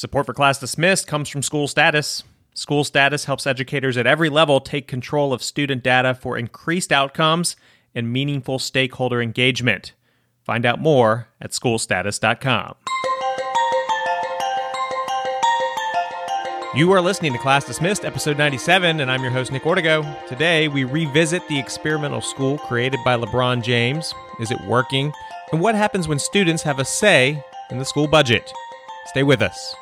Support for Class Dismissed comes from School Status. School Status helps educators at every level take control of student data for increased outcomes and meaningful stakeholder engagement. Find out more at schoolstatus.com. You are listening to Class Dismissed, episode 97, and I'm your host, Nick Ortego. Today, we revisit the experimental school created by LeBron James. Is it working? And what happens when students have a say in the school budget? Stay with us.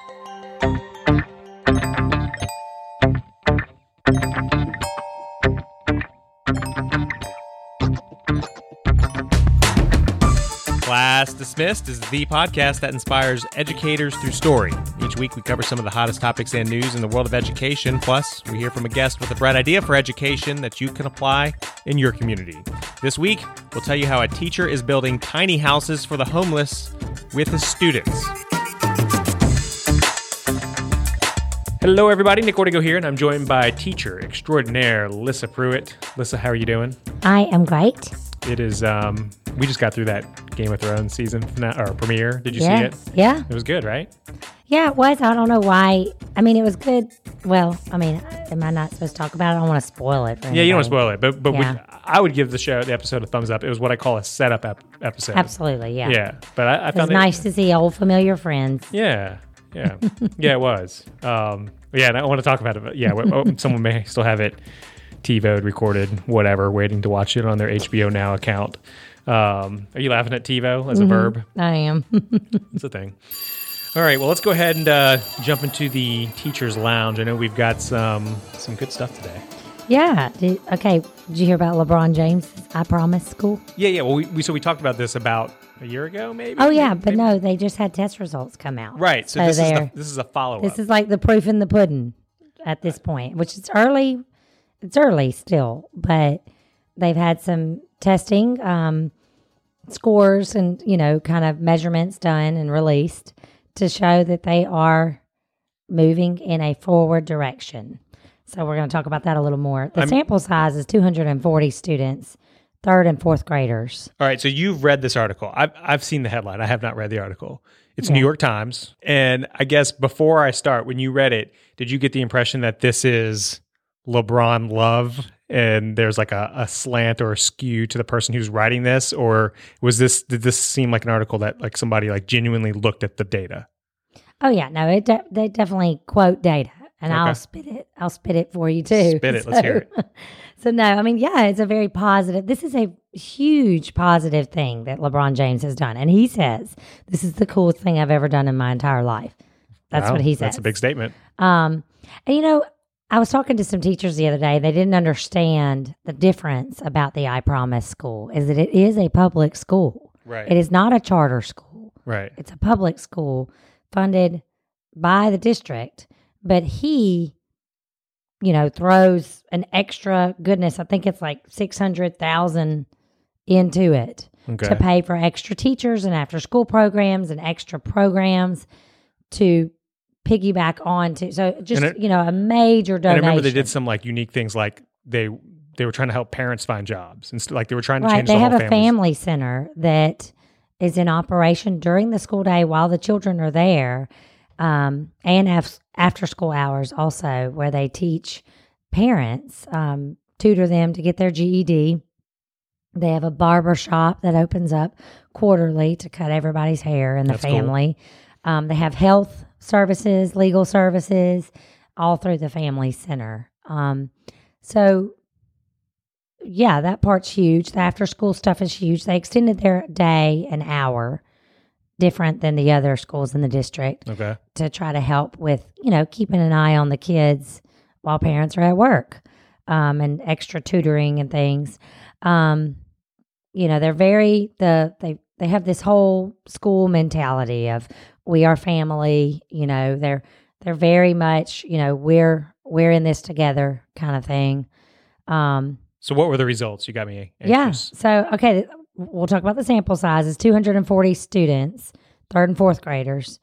Dismissed is the podcast that inspires educators through story. Each week, we cover some of the hottest topics and news in the world of education. Plus, we hear from a guest with a bright idea for education that you can apply in your community. This week, we'll tell you how a teacher is building tiny houses for the homeless with his students. Hello, everybody. Nick Ortego here, and I'm joined by teacher extraordinaire Lissa Pruitt. Lissa, how are you doing? I am great. It is. Um, we just got through that Game of Thrones season fina- or premiere. Did you yeah. see it? Yeah. It was good, right? Yeah, it was. I don't know why. I mean, it was good. Well, I mean, am I not supposed to talk about it? I don't want to spoil it. Yeah, you don't want to spoil it, but but Yeah. we, I would give the show the episode a thumbs up. It was what I call a setup ep- episode. Absolutely, yeah. Yeah, but I, I It was found it- nice to see old familiar friends. Yeah, yeah, yeah. It was. Um, yeah, and I want to talk about it. But yeah, oh, someone may still have it TiVoed, recorded, whatever, waiting to watch it on their HBO Now account. Um, are you laughing at TiVo as a verb? I am. It's a thing. All right, well, let's go ahead and uh, jump into the teachers' lounge. I know we've got some some good stuff today. yeah. Did, okay. Did you hear about LeBron James? I promise school. Yeah, yeah. Well, we, we so we talked about this about a year ago, maybe. Oh yeah, Maybe- but maybe- no, they just had test results come out. Right. So, So this is the, this is a follow up. This is like the proof in the pudding at this point, which is early. It's early still, but they've had some testing, um, scores, and you know, kind of measurements done and released to show that they are moving in a forward direction. So we're going to talk about that a little more. The I'm- sample size is 240 students, third and fourth graders. All right, so you've read this article. I've I've seen the headline. I have not read the article. It's New York Times, and I guess before I start, when you read it, did you get the impression that this is LeBron love, and there's like a, a slant or a skew to the person who's writing this, or was this did this seem like an article that like somebody like genuinely looked at the data? Oh yeah, no, it de- they definitely quote data, and Okay. I'll spit it. I'll spit it for you too. Spit it. Let's hear it. So no, I mean, yeah, it's a very positive. This is a huge positive thing that LeBron James has done, and he says this is the coolest thing I've ever done in my entire life. That's Wow, what he says. That's a big statement. Um, and you know, I was talking to some teachers the other day. They didn't understand the difference about the I Promise school. Is that it is a public school. Right. It is not a charter school. Right. It's a public school funded by the district, but he, you know, throws an extra goodness. I think it's like six hundred thousand into it Okay. to pay for extra teachers and after school programs and extra programs to piggyback on to. So just it- you know, a major And I remember they did some like unique things, like they they were trying to help parents find jobs, and st- like they were trying to right. change They the have a family center that is in operation during the school day while the children are there, um, and have after school hours also where they teach parents, um, tutor them to get their GED. They have a barber shop that opens up quarterly to cut everybody's hair in the That's cool. family. Um, they have health services, legal services, all through the family center. Um, so yeah, that part's huge. The after school stuff is huge. They extended their day an hour, different than the other schools in the district, Okay. to try to help with, you know, keeping an eye on the kids while parents are at work um, and extra tutoring and things. Um, you know, they're very the they they have this whole school mentality of we are family. You know, they're they're very much you know we're we're in this together kind of thing. Um, So what were the results? You got me yeah. So, okay, we'll talk about the sample size. It's 240 students, third and fourth graders.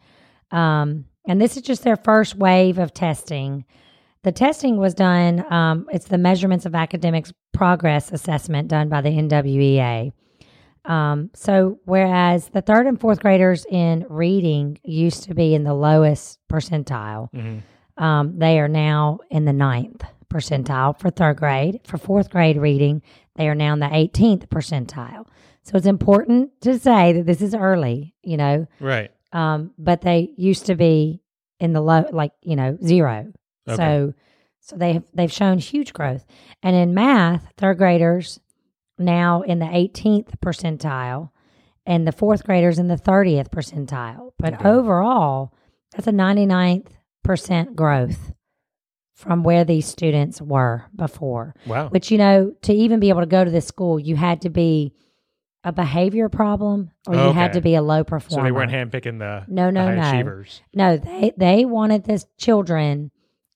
Um, and this is just their first wave of testing. The testing was done, um, it's the Measurements of Academics Progress Assessment done by the NWEA. Um, so whereas the third and fourth graders in reading used to be in the lowest percentile, Mm-hmm. um, they are now in the ninth percentile for third grade. For fourth grade reading, they are now in the 18th percentile. So it's important to say that this is early, you know, Right. um, but they used to be in the low, like you know, zero. Okay. So, so they have they've shown huge growth. And in math, third graders now in the 18th percentile, and the fourth graders in the 30th percentile. But Okay. overall, that's a 99th percent growth from where these students were before. Wow. Which you know, to even be able to go to this school, you had to be a behavior problem, or you had to be a low performer. So they weren't handpicking the, No, the no, high no. achievers. No, they they wanted this children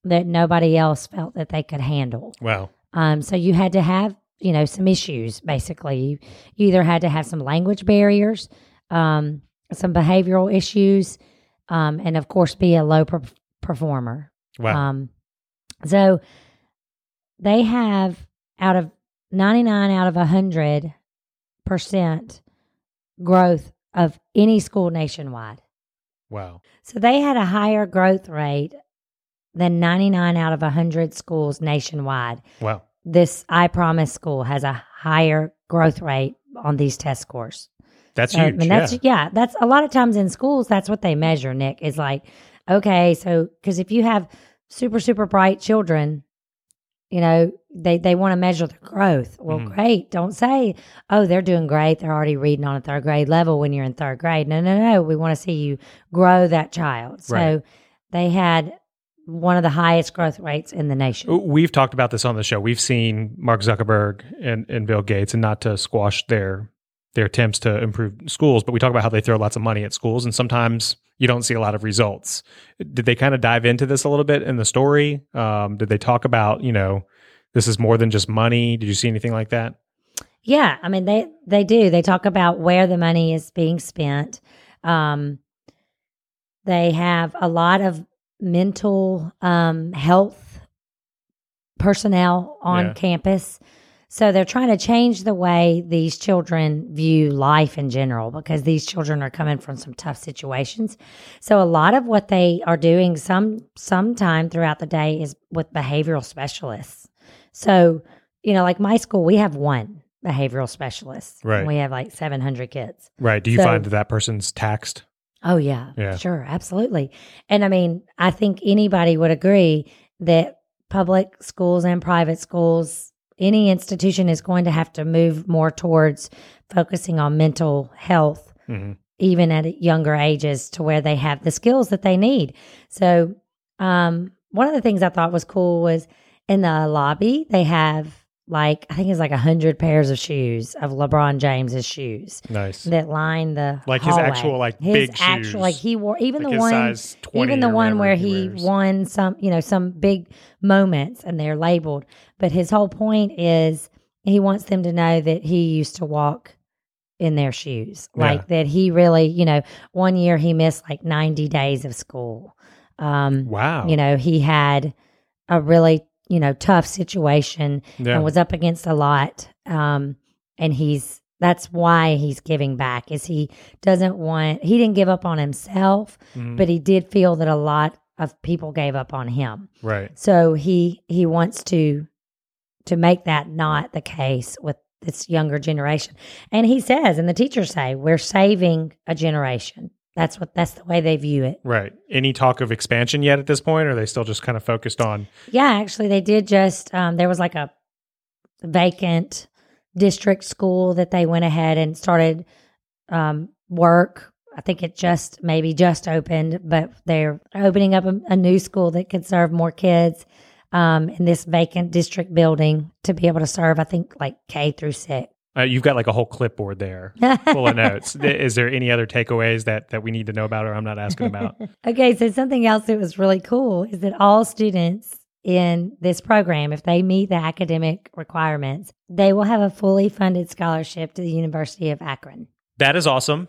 that nobody else felt that they could handle. Wow. Um, so you had to have you know some issues. Basically, you, you either had to have some language barriers, um, some behavioral issues, um, and of course be a low per- performer. Wow. Um, so they have out of ninety nine out of hundred percent growth of any school nationwide. wow. So they had a higher growth rate than 99 out of 100 schools nationwide. Wow. This I Promise school has a higher growth rate on these test scores. That's So, huge. And that's yeah. yeah. that's a lot of times in schools that's what they measure, Nick, is like okay, so cuz if you have super super bright children, you know, they they want to measure the growth. Well, Mhm. great. Don't say, "Oh, they're doing great. They're already reading on a third grade level when you're in third grade." No, no, no. We want to see you grow that child. So Right. they had one of the highest growth rates in the nation. We've talked about this on the show. We've seen Mark Zuckerberg and, and Bill Gates, and not to squash their their attempts to improve schools, but we talk about how they throw lots of money at schools, and sometimes you don't see a lot of results. Did they kind of dive into this a little bit in the story? Um, did they talk about you know this is more than just money? Did you see anything like that? Yeah, I mean they they do. They talk about where the money is being spent. Um, they have a lot of mental um, health personnel on Yeah. campus. So they're trying to change the way these children view life in general because these children are coming from some tough situations. So a lot of what they are doing some sometime throughout the day is with behavioral specialists. So, you know, like my school, we have one behavioral specialist. Right. And we have like 700 kids. Right? Do you So- find that that person's taxed? Oh yeah, Yeah. sure, absolutely. And I mean, I think anybody would agree that public schools and private schools, any institution is going to have to move more towards focusing on mental health, hmm even at younger ages, to where they have the skills that they need. So, um, one of the things I thought was cool was in the lobby they have like I think it's like a hundred pairs of shoes of LeBron James's shoes Nice. that line the Like his actual, like, his big actual shoes. like he wore even Like the one even the one where he wears. won some you know some big moments and they're labeled but his whole point is he wants them to know that he used to walk in their shoes Yeah. like that he really you know one year he missed like 90 days of school um Wow. you know he had a really you know tough situation yeah. and was up against a lot. Um, and he's that's why he's giving back is he doesn't want he didn't give up on himself, Mhm. but he did feel that a lot of people gave up on him. right. So he he wants to to make that not the case with this younger generation. And he says, and the teachers say, we're saving a generation. That's what that's the way they view it. Right. Any talk of expansion yet at this point? Or are they still just kind of focused on? Yeah, actually, they did just. Um, there was like a vacant district school that they went ahead and started um, work. I think it just maybe just opened, but they're opening up a, a new school that could serve more kids um, in this vacant district building to be able to serve. I think like K through six. Uh, you've got like a whole clipboard there full of notes. Is there any other takeaways that that we need to know about, or I'm not asking about? Okay, so something else that was really cool is that all students in this program, if they meet the academic requirements, they will have a fully funded scholarship to the University of Akron. That is awesome.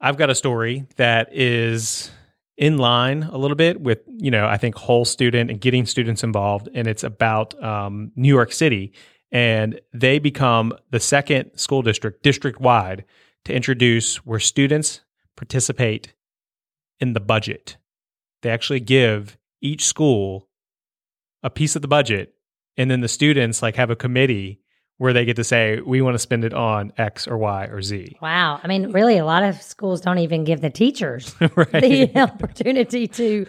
I've got a story that is in line a little bit with you know I think whole student and getting students involved, and it's about um, New York City and they become the second school district district wide to introduce where students participate in the budget. They actually give each school a piece of the budget and then the students like have a committee where they get to say we want to spend it on X or Y or Z. Wow. I mean, really, a lot of schools don't even give the teachers right. the opportunity to,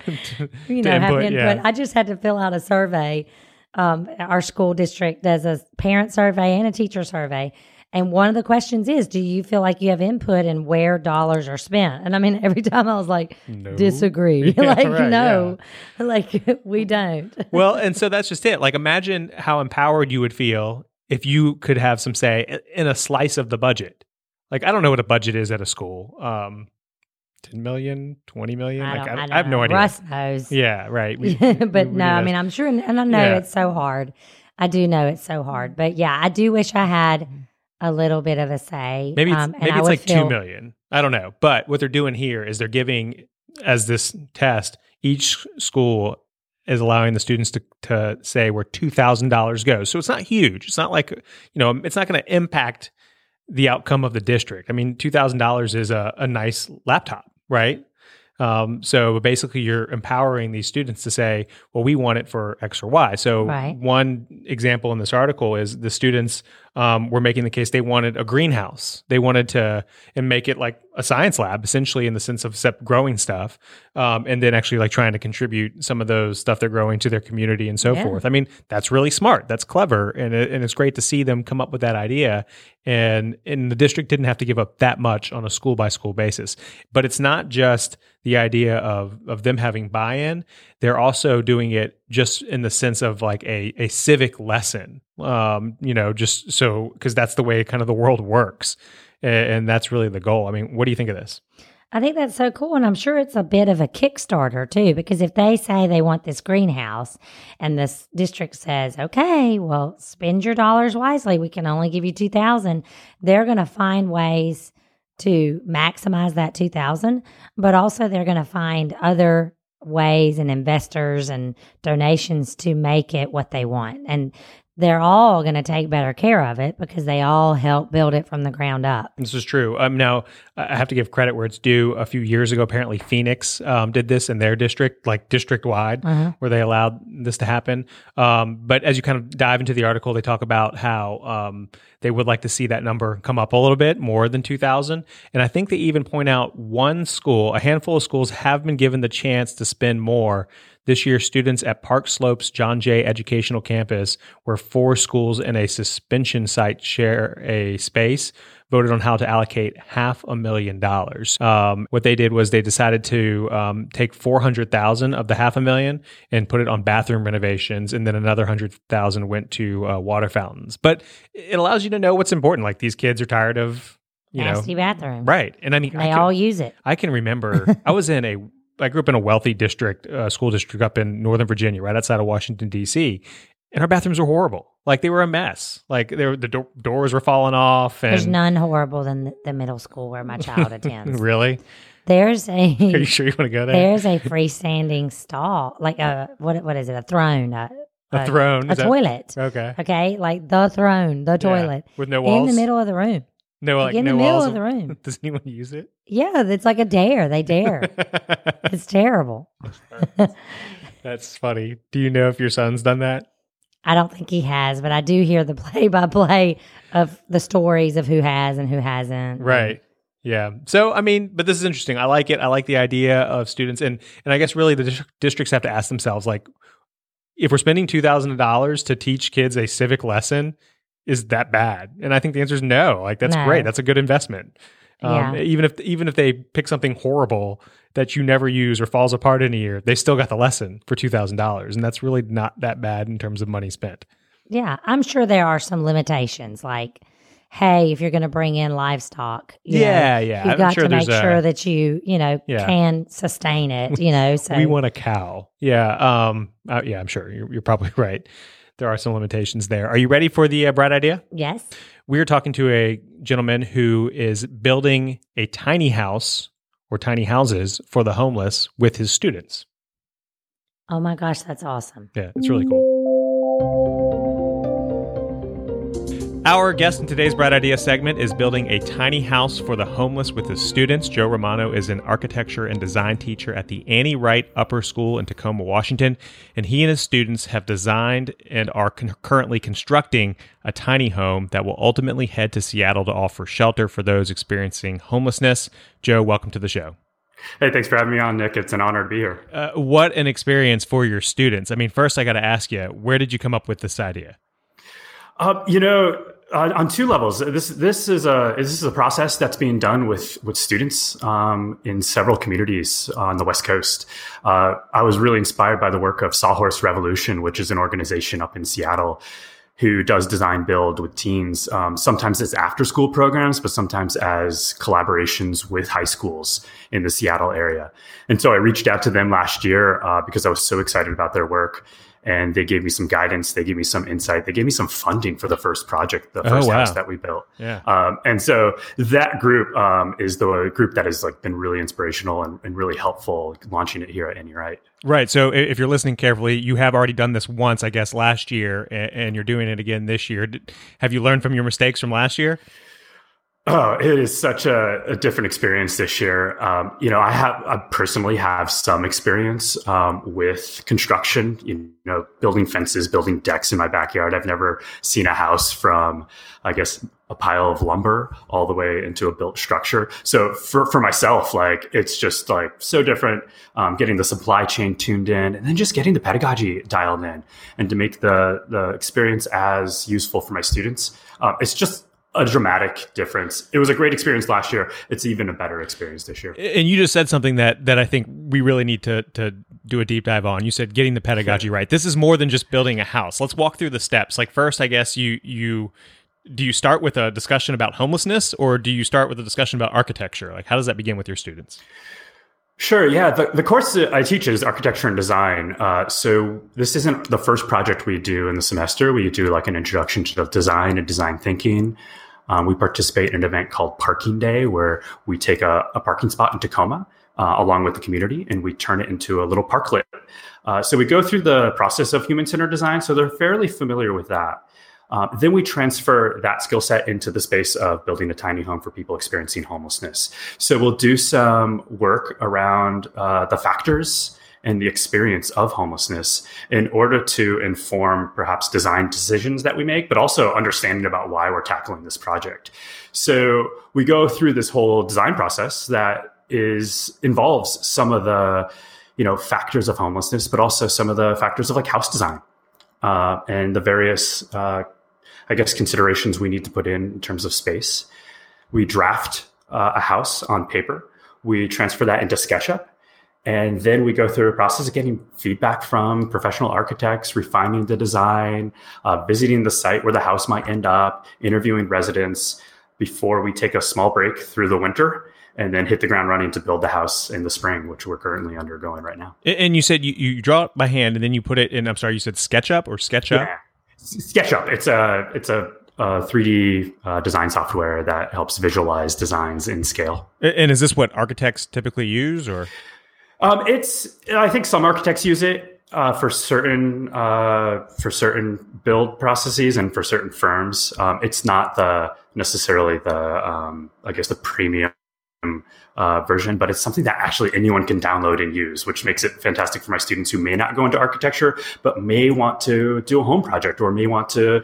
you know, have input, input. yeah. I just had to fill out a survey. Um, our school district does a parent survey and a teacher survey. And one of the questions is, do you feel like you have input in where dollars are spent? And I mean, every time I was like, No. disagree. Yeah, like, right, no, like we don't. well, and so that's just it. Like, imagine how empowered you would feel if you could have some say in a slice of the budget. Like, I don't know what a budget is at a school. Um, 10 million, 20 million? I, like, I, I have no idea. Russ knows. Yeah, right. We- but we no, I mean, I'm sure, and I know Yeah. it's so hard. I do know it's so hard. But yeah, I do wish I had a little bit of a say. maybe it's, um, maybe it's like feel- two million. I don't know. But what they're doing here is they're giving, as this test, each school is allowing the students to, to say where $2,000 goes. So it's not huge. It's not like, you know, it's not going to impact the outcome of the district. I mean, $2,000 is a, a nice laptop, right? Um, so basically, you're empowering these students to say, well, we want it for X or Y. So, Right. one example in this article is the students um, were making the case they wanted a greenhouse. They wanted to and make it like a science lab, essentially, in the sense of sep- growing stuff, um, and then actually like trying to contribute some of those stuff they're growing to their community and so Yeah. forth. I mean, that's really smart. That's clever, and it, and it's great to see them come up with that idea. And and the district didn't have to give up that much on a school by school basis. But it's not just the idea of of them having buy in. They're also doing it just in the sense of like a a civic lesson. Um, you know, just so because that's the way kind of the world works, A- and that's really the goal. I mean, what do you think of this? I think that's so cool. And I'm sure it's a bit of a Kickstarter too, because if they say they want this greenhouse and this district says, okay, well, spend your dollars wisely. We can only give you 2000 they're going to find ways to maximize that 2000 but also they're going to find other ways and investors and donations to make it what they want. And they're all going to take better care of it because they all help build it from the ground up. This is true. Um, now, I have to give credit where it's due. A few years ago, apparently Phoenix um, did this in their district, like district wide, Uh-huh. where they allowed this to happen. Um, but as you kind of dive into the article, they talk about how um, they would like to see that number come up a little bit more than 2,000. And I think they even point out one school, a handful of schools have been given the chance to spend more. This year, students at Park Slope's John Jay Educational Campus, where four schools and a suspension site share a space, voted on how to allocate half a million dollars. Um, what they did was they decided to um, take four hundred thousand of the half a million and put it on bathroom renovations, and then another hundred thousand went to uh, water fountains. But it allows you to know what's important. Like these kids are tired of, you Nasty know, bathroom. right? And I mean, And I they can- all use it. I can remember I was in a I grew up in a wealthy district, uh, school district up in Northern Virginia, right outside of Washington D.C. And our bathrooms were horrible. Like they were a mess. Like were, the do- doors were falling off. And There's none horrible than the, middle school where my child attends. really, There's a. are you sure you want to go there? there's a freestanding stall, like a what what is it? A throne, a, a throne, a that- toilet. Okay, Okay, like the throne, the Yeah. toilet with no walls. in the middle of the room. No, like, Like, in no the middle walls. of the room. Does anyone use it? Yeah, it's like a dare. They dare. it's terrible. That's funny. Do you know if your son's done that? I don't think he has, but I do hear the play by play of the stories of who has and who hasn't. Right. Yeah. So I mean, but this is interesting. I like it. I like the idea of students, and and I guess really the dis- districts have to ask themselves, like, if we're spending two thousand dollars to teach kids a civic lesson, is that bad? And I think the answer is no. Like that's No. great. That's a good investment. Um, Yeah. Even if even if they pick something horrible that you never use or falls apart in a year, they still got the lesson for two thousand dollars, and that's really not that bad in terms of money spent. Yeah, I'm sure there are some limitations, like, hey, if you're going to bring in livestock, you know, yeah, yeah. you've I'm got sure to make there's a- sure that you, you know, Yeah. can sustain it. You know, so we want a cow. Yeah. Um. uh, yeah. I'm sure you're, you're probably right. There are some limitations there. Are you ready for the uh, bright idea? yes, We're talking to a gentleman who is building a tiny house or tiny houses for the homeless with his students. oh my gosh, that's awesome. Yeah, it's really cool. Our guest in today's Bright Idea segment is building a tiny house for the homeless with his students. Joe Romano is an architecture and design teacher at the Annie Wright Upper School in Tacoma, Washington, and he and his students have designed and are con- currently constructing a tiny home that will ultimately head to Seattle to offer shelter for those experiencing homelessness. Joe, welcome to the show. Hey, thanks for having me on, Nick. It's an honor to be here. Uh, what an experience for your students. I mean, first, I got to ask you, where did you come up with this idea? Uh, you know, uh, on two levels. This this is a this is a process that's being done with with students um, in several communities on the West Coast. Uh, I was really inspired by the work of Sawhorse Revolution, which is an organization up in Seattle who does design build with teens. Um, sometimes as after school programs, but sometimes as collaborations with high schools in the Seattle area. And so I reached out to them last year uh, because I was so excited about their work and they gave me some guidance. They gave me some insight. They gave me some funding for the first project, the oh, first oh, wow. house that we built. Yeah. Um, and so that group um, is the group that has like been really inspirational and, and really helpful launching it here at Wright. Right. So if you're listening carefully, you have already done this once, I guess, last year, and you're doing it again this year. Have you learned from your mistakes from last year? Oh, it is such a, a different experience this year. Um, you know, I have I personally have some experience um, with construction. You know, building fences, building decks in my backyard. I've never seen a house from, I guess, a pile of lumber all the way into a built structure. So for for myself, like it's just like so different. Um, getting the supply chain tuned in, and then just getting the pedagogy dialed in, and to make the the experience as useful for my students. Uh, it's just a dramatic difference. It was a great experience last year. It's even a better experience this year. And you just said something that that I think we really need to to do a deep dive on. You said getting the pedagogy right. This is more than just building a house. Let's walk through the steps. Like first, I guess you you do you start with a discussion about homelessness or do you start with a discussion about architecture? Like how does that begin with your students? Sure. Yeah. The, the course that I teach is architecture and design. Uh, so this isn't the first project we do in the semester. We do like an introduction to design and design thinking. Um, we participate in an event called Parking Day, where we take a, a parking spot in Tacoma uh, along with the community and we turn it into a little parklet. Uh, so we go through the process of human centered design. So they're fairly familiar with that. Uh, then we transfer that skill set into the space of building a tiny home for people experiencing homelessness. So we'll do some work around uh, the factors and the experience of homelessness in order to inform perhaps design decisions that we make, but also understanding about why we're tackling this project. So we go through this whole design process that is involves some of the you know factors of homelessness, but also some of the factors of like house design uh, and the various uh, I guess considerations we need to put in in terms of space. We draft uh, a house on paper. We transfer that into SketchUp and then we go through a process of getting feedback from professional architects, refining the design, uh, visiting the site where the house might end up, interviewing residents before we take a small break through the winter and then hit the ground running to build the house in the spring, which we're currently undergoing right now. And you said you, you draw it by hand and then you put it in, I'm sorry, you said SketchUp or SketchUp? Yeah. SketchUp. It's a, it's a, a 3D uh, design software that helps visualize designs in scale. And is this what architects typically use or? Um, it's I think some architects use it uh, for certain uh, for certain build processes and for certain firms. Um, it's not the necessarily the um, I guess the premium uh, version, but it's something that actually anyone can download and use, which makes it fantastic for my students who may not go into architecture but may want to do a home project or may want to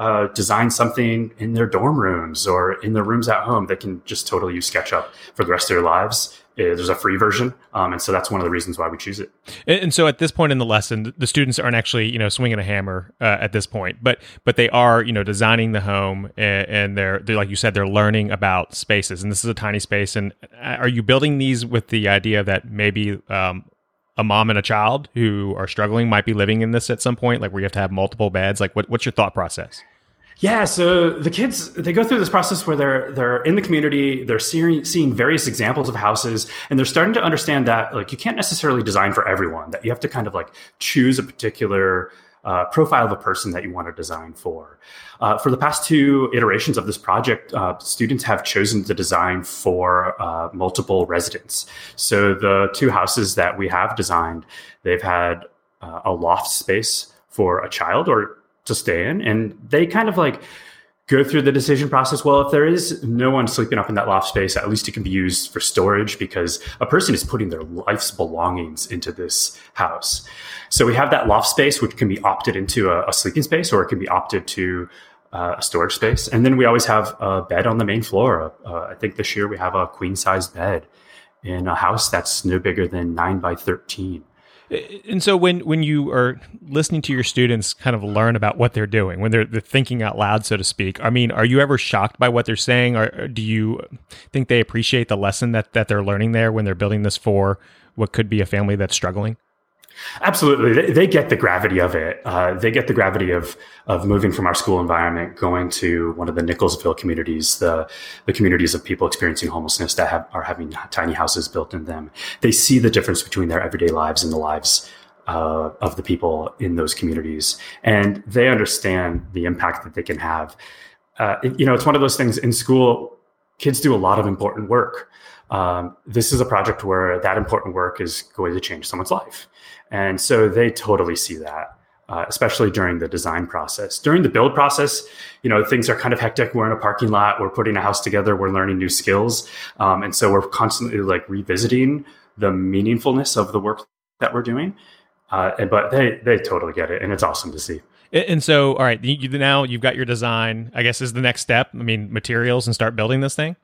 uh, design something in their dorm rooms or in their rooms at home. They can just totally use SketchUp for the rest of their lives there's a free version, um, and so that's one of the reasons why we choose it. And, and, so, at this point in the lesson, the students aren't actually, you know, swinging a hammer uh, at this point, but but they are, you know, designing the home, and, and they're, they're like you said, they're learning about spaces, and this is a tiny space. And uh, are you building these with the idea that maybe um, a mom and a child who are struggling might be living in this at some point, like where you have to have multiple beds? Like, what, what's your thought process? Yeah, so the kids they go through this process where they're they're in the community, they're seeing seeing various examples of houses, and they're starting to understand that like you can't necessarily design for everyone. That you have to kind of like choose a particular uh, profile of a person that you want to design for. Uh, for the past two iterations of this project, uh, students have chosen to design for uh, multiple residents. So the two houses that we have designed, they've had uh, a loft space for a child or to stay in. And they kind of like go through the decision process. Well, if there is no one sleeping up in that loft space, at least it can be used for storage because a person is putting their life's belongings into this house. So we have that loft space, which can be opted into a, a sleeping space or it can be opted to uh, a storage space. And then we always have a bed on the main floor. Uh, I think this year we have a queen size bed in a house that's no bigger than nine by 13. And so when when you are listening to your students kind of learn about what they're doing, when they're, they're thinking out loud, so to speak, I mean, are you ever shocked by what they're saying, or do you think they appreciate the lesson that that they're learning there when they're building this for what could be a family that's struggling? Absolutely, they, they, get the gravity of it. Uh, they get the gravity of of moving from our school environment, going to one of the Nickelsville communities, the the communities of people experiencing homelessness that have, are having tiny houses built in them. They see the difference between their everyday lives and the lives uh, of the people in those communities, and they understand the impact that they can have. Uh, you know, it's one of those things in school. Kids do a lot of important work. Um, this is a project where that important work is going to change someone's life. And so they totally see that. Uh, especially during the design process. During the build process, you know, things are kind of hectic. We're in a parking lot, we're putting a house together, we're learning new skills. Um, and so we're constantly like revisiting the meaningfulness of the work that we're doing. Uh, and, but they, they totally get it. And it's awesome to see. And so, all right, you, now you've got your design, I guess is the next step. I mean, materials and start building this thing.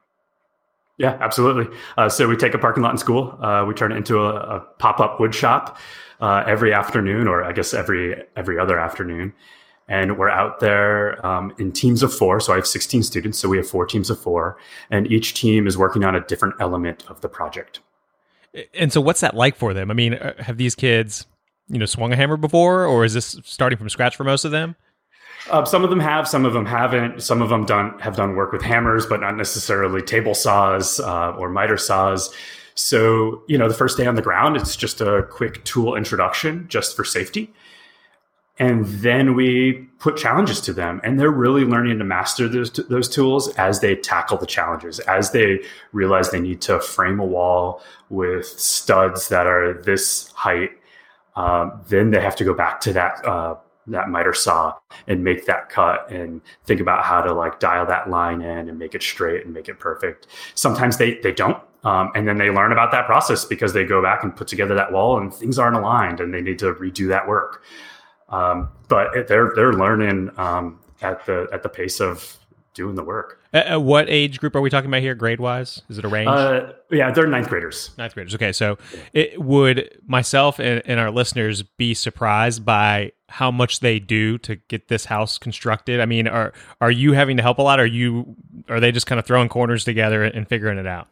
Yeah, absolutely. Uh, so we take a parking lot in school, uh, we turn it into a, a pop up wood shop uh, every afternoon, or I guess every every other afternoon. And we're out there um, in teams of four. So I have 16 students. So we have four teams of four, and each team is working on a different element of the project. And so, what's that like for them? I mean, uh, have these kids, you know, swung a hammer before, or is this starting from scratch for most of them? Uh, some of them have, some of them haven't. Some of them done have done work with hammers, but not necessarily table saws uh, or miter saws. So, you know, the first day on the ground, it's just a quick tool introduction just for safety. And then we put challenges to them, and they're really learning to master those, those tools as they tackle the challenges, as they realize they need to frame a wall with studs that are this height. Um, then they have to go back to that uh, that miter saw and make that cut and think about how to like dial that line in and make it straight and make it perfect. Sometimes they they don't. Um, and then they learn about that process because they go back and put together that wall and things aren't aligned and they need to redo that work. Um, but they're they're learning um, at the at the pace of doing the work. At what age group are we talking about here, grade wise? Is it a range? Uh, yeah, they're ninth graders. Ninth graders. Okay, so it would myself and, and, our listeners be surprised by how much they do to get this house constructed? I mean, are are you having to help a lot? Or are you are they just kind of throwing corners together and figuring it out?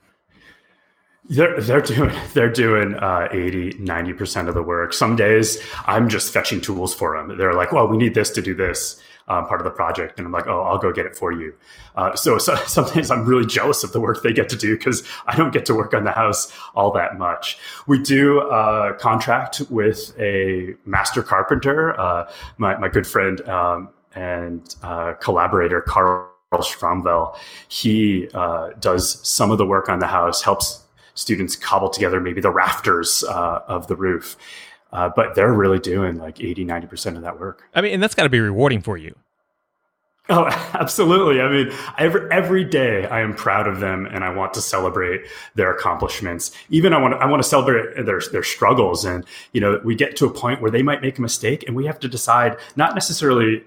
They're, they're doing they're doing uh, 80 90% of the work some days i'm just fetching tools for them they're like well we need this to do this um, part of the project. And I'm like, oh, I'll go get it for you. Uh, so, so, sometimes I'm really jealous of the work they get to do because I don't get to work on the house all that much. We do uh, contract with a master carpenter, uh, my, my good friend um, and uh, collaborator, Carl Stromvel. He uh, does some of the work on the house, helps students cobble together maybe the rafters uh, of the roof. Uh, but they're really doing like 80, 90% of that work. I mean, and that's got to be rewarding for you. Oh, absolutely. I mean, every, every day I am proud of them and I want to celebrate their accomplishments. Even I want to, I want to celebrate their, their struggles. And, you know, we get to a point where they might make a mistake and we have to decide not necessarily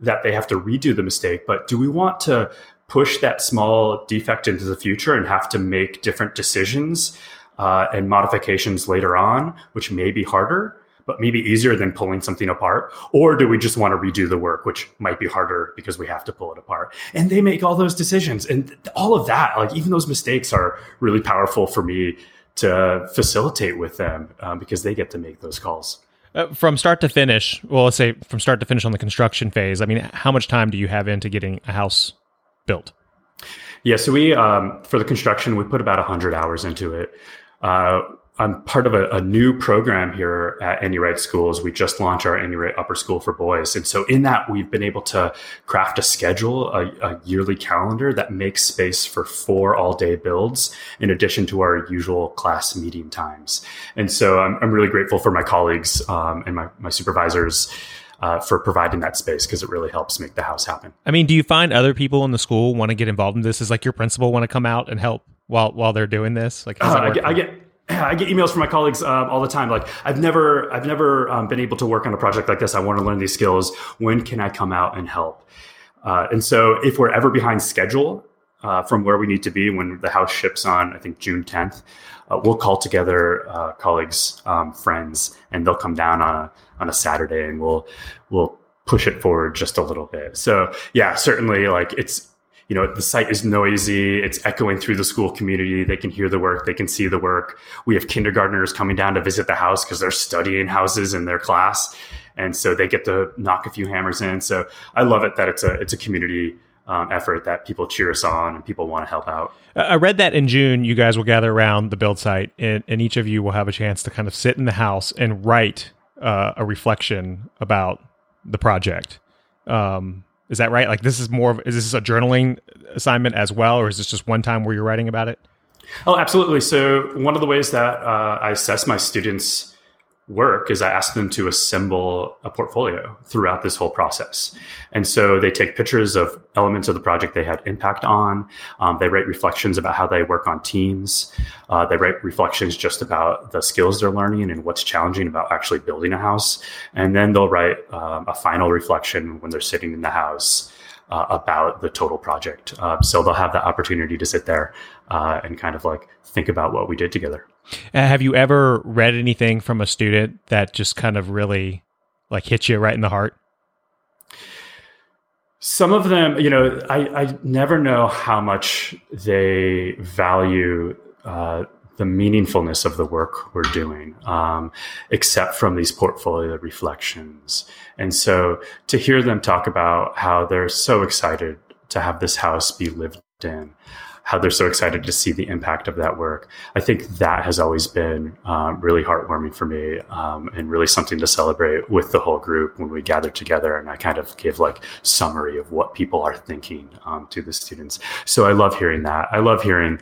that they have to redo the mistake, but do we want to push that small defect into the future and have to make different decisions uh, and modifications later on, which may be harder, but maybe easier than pulling something apart? Or do we just want to redo the work, which might be harder because we have to pull it apart? And they make all those decisions. And all of that, like even those mistakes are really powerful for me to facilitate with them um, because they get to make those calls. Uh, from start to finish, well, let's say from start to finish on the construction phase, I mean, how much time do you have into getting a house built? Yeah, so we, um, for the construction, we put about 100 hours into it. Uh, I'm part of a, a, new program here at NU Schools. We just launched our NU Upper School for Boys. And so in that, we've been able to craft a schedule, a, a yearly calendar that makes space for four all day builds in addition to our usual class meeting times. And so I'm, I'm really grateful for my colleagues um, and my, my supervisors uh, for providing that space because it really helps make the house happen. I mean, do you find other people in the school want to get involved in this? Is like your principal want to come out and help while while they're doing this? Like, uh, I, get, I, get, I get emails from my colleagues um, all the time. Like, I've never I've never um, been able to work on a project like this. I want to learn these skills. When can I come out and help? Uh, and so, if we're ever behind schedule uh, from where we need to be when the house ships on, I think June 10th, uh, we'll call together uh, colleagues, um, friends, and they'll come down on a on a Saturday, and we'll we'll push it forward just a little bit. So yeah, certainly like it's you know the site is noisy. It's echoing through the school community. They can hear the work. They can see the work. We have kindergartners coming down to visit the house because they're studying houses in their class. And so they get to knock a few hammers in. So i love it that it's a it's a community um, effort that people cheer us on and people want to help out. I read that in June, you guys will gather around the build site and, and each of you will have a chance to kind of sit in the house and write uh, a reflection about the project. Um, is that right? Like this is more of, is this a journaling assignment as well, or is this just one time where you're writing about it? Oh, absolutely. So one of the ways that uh, I assess my students' work is I ask them to assemble a portfolio throughout this whole process. And so they take pictures of elements of the project they had impact on. Um, they write reflections about how they work on teams. Uh, they write reflections just about the skills they're learning and what's challenging about actually building a house. And then they'll write um, a final reflection when they're sitting in the house. Uh, about the total project. Uh, so they'll have the opportunity to sit there uh, and kind of like think about what we did together. Have you ever read anything from a student that just kind of really like hit you right in the heart? Some of them, you know, I, I never know how much they value uh, the meaningfulness of the work we're doing, um, except from these portfolio reflections. And so to hear them talk about how they're so excited to have this house be lived in, how they're so excited to see the impact of that work. I think that has always been um, really heartwarming for me um, and really something to celebrate with the whole group when we gather together. And I kind of give like summary of what people are thinking um, to the students. So I love hearing that. I love hearing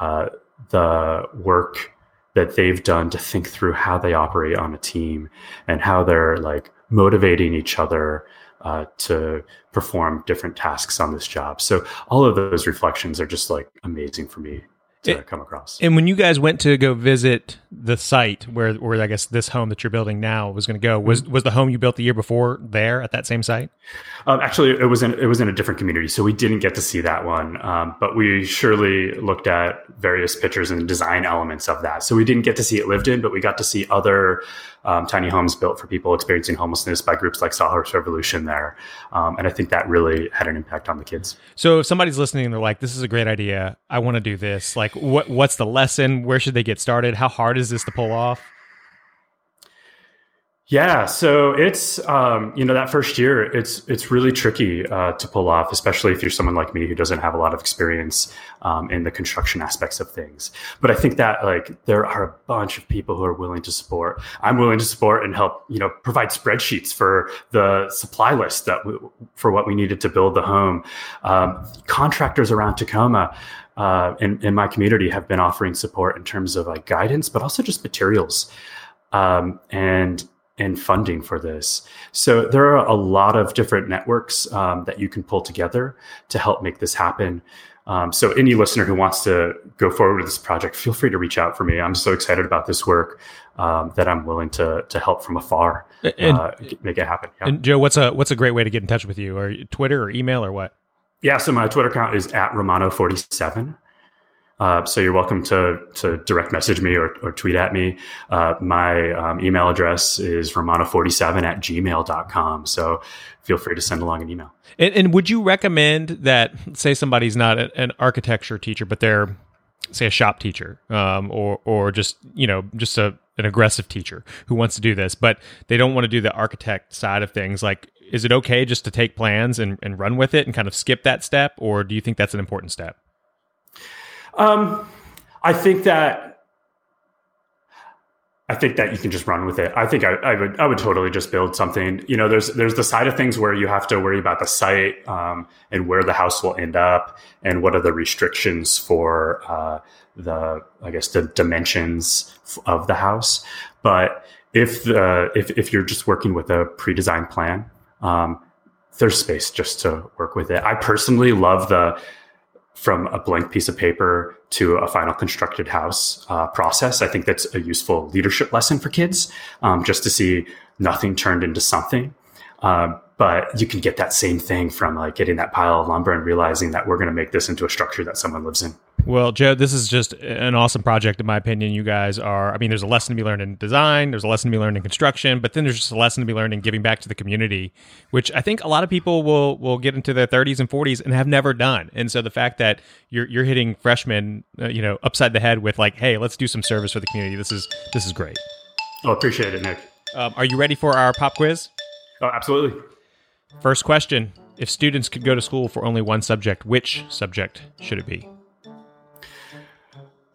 uh, the work that they've done to think through how they operate on a team and how they're like motivating each other uh, to perform different tasks on this job. So all of those reflections are just like amazing for me to it, come across. And when you guys went to go visit the site where, where I guess this home that you're building now was going to go, was mm-hmm. was the home you built the year before there at that same site? Um, actually, it was in it was in a different community, so we didn't get to see that one. Um, but we surely looked at various pictures and design elements of that. So we didn't get to see it lived in, but we got to see other um, tiny homes built for people experiencing homelessness by groups like Sawhorse Revolution there. Um, and I think that really had an impact on the kids. So if somebody's listening and they're like, this is a great idea, I want to do this, like what, what's the lesson? Where should they get started? How hard is this to pull off? Yeah, so it's um, you know that first year, it's it's really tricky uh, to pull off, especially if you're someone like me who doesn't have a lot of experience um, in the construction aspects of things. But I think that like there are a bunch of people who are willing to support. I'm willing to support and help you know provide spreadsheets for the supply list that w- for what we needed to build the home. Um, contractors around Tacoma. Uh, in, in my community have been offering support in terms of like guidance, but also just materials. Um, and and funding for this. So there are a lot of different networks um, that you can pull together to help make this happen. Um, so any listener who wants to go forward with this project, feel free to reach out for me. I'm so excited about this work um, that I'm willing to to help from afar and, uh, make it happen. Yeah. And Joe, what's a what's a great way to get in touch with you, or Twitter or email or what? Yeah, so my Twitter account is at Romano47. Uh, so you're welcome to to direct message me or, or tweet at me. Uh, my um, email address is romano47 at gmail.com. So feel free to send along an email. And, and would you recommend that, say somebody's not a, an architecture teacher, but they're, say, a shop teacher um, or, or just, you know, just a, an aggressive teacher who wants to do this, but they don't want to do the architect side of things. Like, is it okay just to take plans and, and run with it and kind of skip that step? Or do you think that's an important step? Um, I think that I think that you can just run with it. I think I, I, would I would totally just build something. You know, there's there's the side of things where you have to worry about the site um, and where the house will end up and what are the restrictions for uh, the I guess the dimensions of the house. But if the if if you're just working with a pre-designed plan, um, there's space just to work with it. I personally love the from a blank piece of paper to a final constructed house uh, process. I think that's a useful leadership lesson for kids, um, just to see nothing turned into something. Um, but you can get that same thing from like getting that pile of lumber and realizing that we're going to make this into a structure that someone lives in. Well, Joe, this is just an awesome project, in my opinion. You guys are, I mean, there's a lesson to be learned in design, there's a lesson to be learned in construction, but then there's just a lesson to be learned in giving back to the community, which I think a lot of people will will get into their 30s and 40s and have never done. And so the fact that you're you're hitting freshmen, uh, you know, upside the head with like, hey, let's do some service for the community. This is this is great. Oh, appreciate it, Nick. Um, are you ready for our pop quiz? Oh, absolutely. First question: If students could go to school for only one subject, which subject should it be?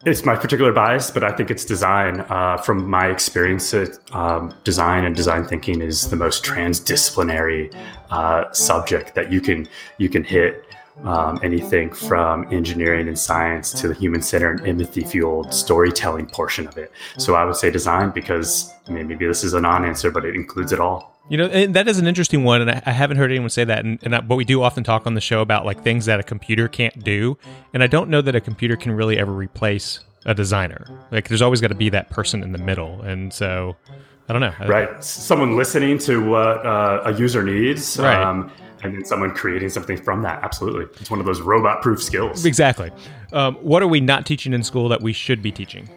It's my particular bias, but I think it's design. Uh, from my experience, um, design and design thinking is the most transdisciplinary uh, subject that you can you can hit um, anything from engineering and science to the human centered empathy fueled storytelling portion of it. So I would say design because I mean, maybe this is a non answer, but it includes it all. You know, and that is an interesting one, and I, I haven't heard anyone say that. And, and I, but we do often talk on the show about like things that a computer can't do, and I don't know that a computer can really ever replace a designer. Like, there's always got to be that person in the middle, and so I don't know. Right, someone listening to what uh, a user needs, right. Um, and then someone creating something from that. Absolutely, it's one of those robot-proof skills. Exactly. Um, what are we not teaching in school that we should be teaching?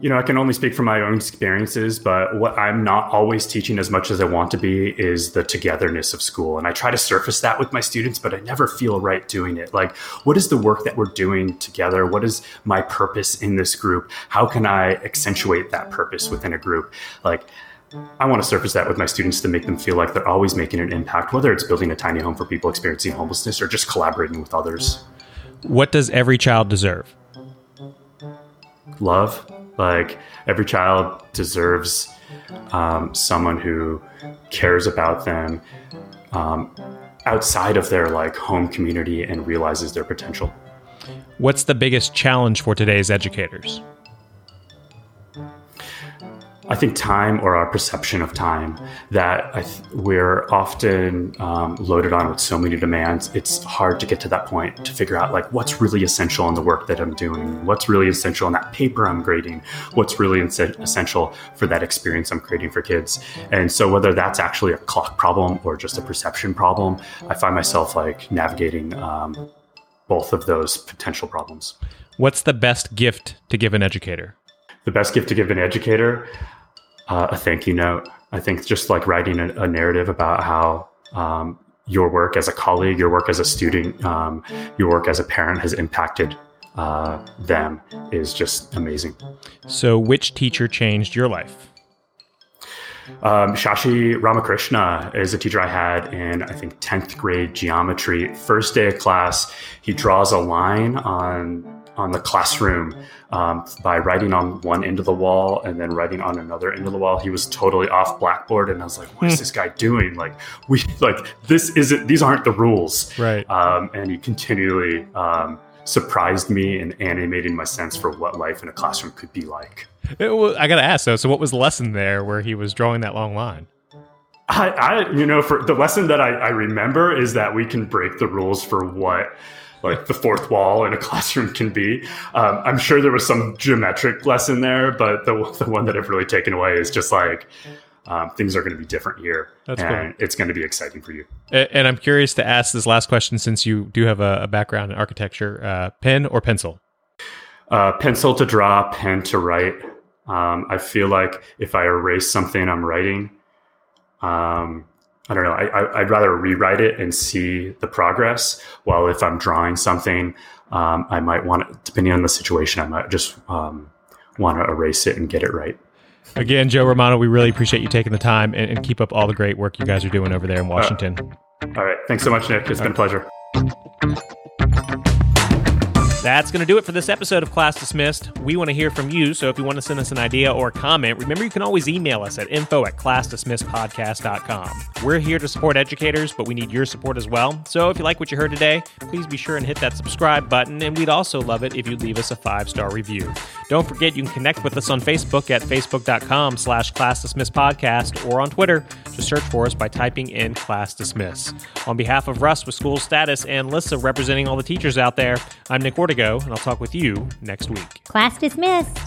You know, I can only speak from my own experiences, but what I'm not always teaching as much as I want to be is the togetherness of school. And I try to surface that with my students, but I never feel right doing it. Like, what is the work that we're doing together? What is my purpose in this group? How can I accentuate that purpose within a group? Like, I want to surface that with my students to make them feel like they're always making an impact, whether it's building a tiny home for people experiencing homelessness or just collaborating with others. What does every child deserve? Love like every child deserves um, someone who cares about them um, outside of their like home community and realizes their potential. What's the biggest challenge for today's educators? I think time or our perception of time that th- we're often um, loaded on with so many demands. It's hard to get to that point to figure out like what's really essential in the work that I'm doing, what's really essential in that paper I'm grading, what's really essential for that experience I'm creating for kids. And so whether that's actually a clock problem or just a perception problem, I find myself like navigating um, both of those potential problems. What's the best gift to give an educator? The best gift to give an educator uh, a thank you note. I think just like writing a, a narrative about how um, your work as a colleague, your work as a student, um, your work as a parent has impacted uh, them is just amazing. So, which teacher changed your life? Um, Shashi Ramakrishna is a teacher I had in, I think, 10th grade geometry. First day of class, he draws a line on on the classroom um, by writing on one end of the wall and then writing on another end of the wall. He was totally off Blackboard, and I was like, "What is hmm. this guy doing? Like, we like this isn't these aren't the rules." Right. Um, and he continually um, surprised me and animating my sense for what life in a classroom could be like. I got to ask though. So, what was the lesson there where he was drawing that long line? I, I, you know, for the lesson that I, I remember is that we can break the rules for what like the fourth wall in a classroom can be. Um, I'm sure there was some geometric lesson there, but the, the one that I've really taken away is just like um, things are going to be different here, That's and cool. it's going to be exciting for you. And I'm curious to ask this last question since you do have a, a background in architecture: uh, pen or pencil? Uh, pencil to draw, pen to write. Um, I feel like if I erase something I'm writing, um, I don't know. I, would rather rewrite it and see the progress. While if I'm drawing something, um, I might want, depending on the situation, I might just um, want to erase it and get it right. Again, Joe Romano, we really appreciate you taking the time and, and, keep up all the great work you guys are doing over there in Washington. Uh, all right. Thanks so much, Nick. It's all been right. a pleasure. That's going to do it for this episode of Class Dismissed. We want to hear from you, so if you want to send us an idea or a comment, remember you can always email us at info at classdismissedpodcast.com. We're here to support educators, but we need your support as well. So if you like what you heard today, please be sure and hit that subscribe button, and we'd also love it if you'd leave us a five-star review. Don't forget you can connect with us on Facebook at facebook.com slash class dismiss podcast or on Twitter. Just search for us by typing in class dismiss. On behalf of Russ with School Status and Lissa representing all the teachers out there, I'm Nick Ortego, and I'll talk with you next week. Class dismissed.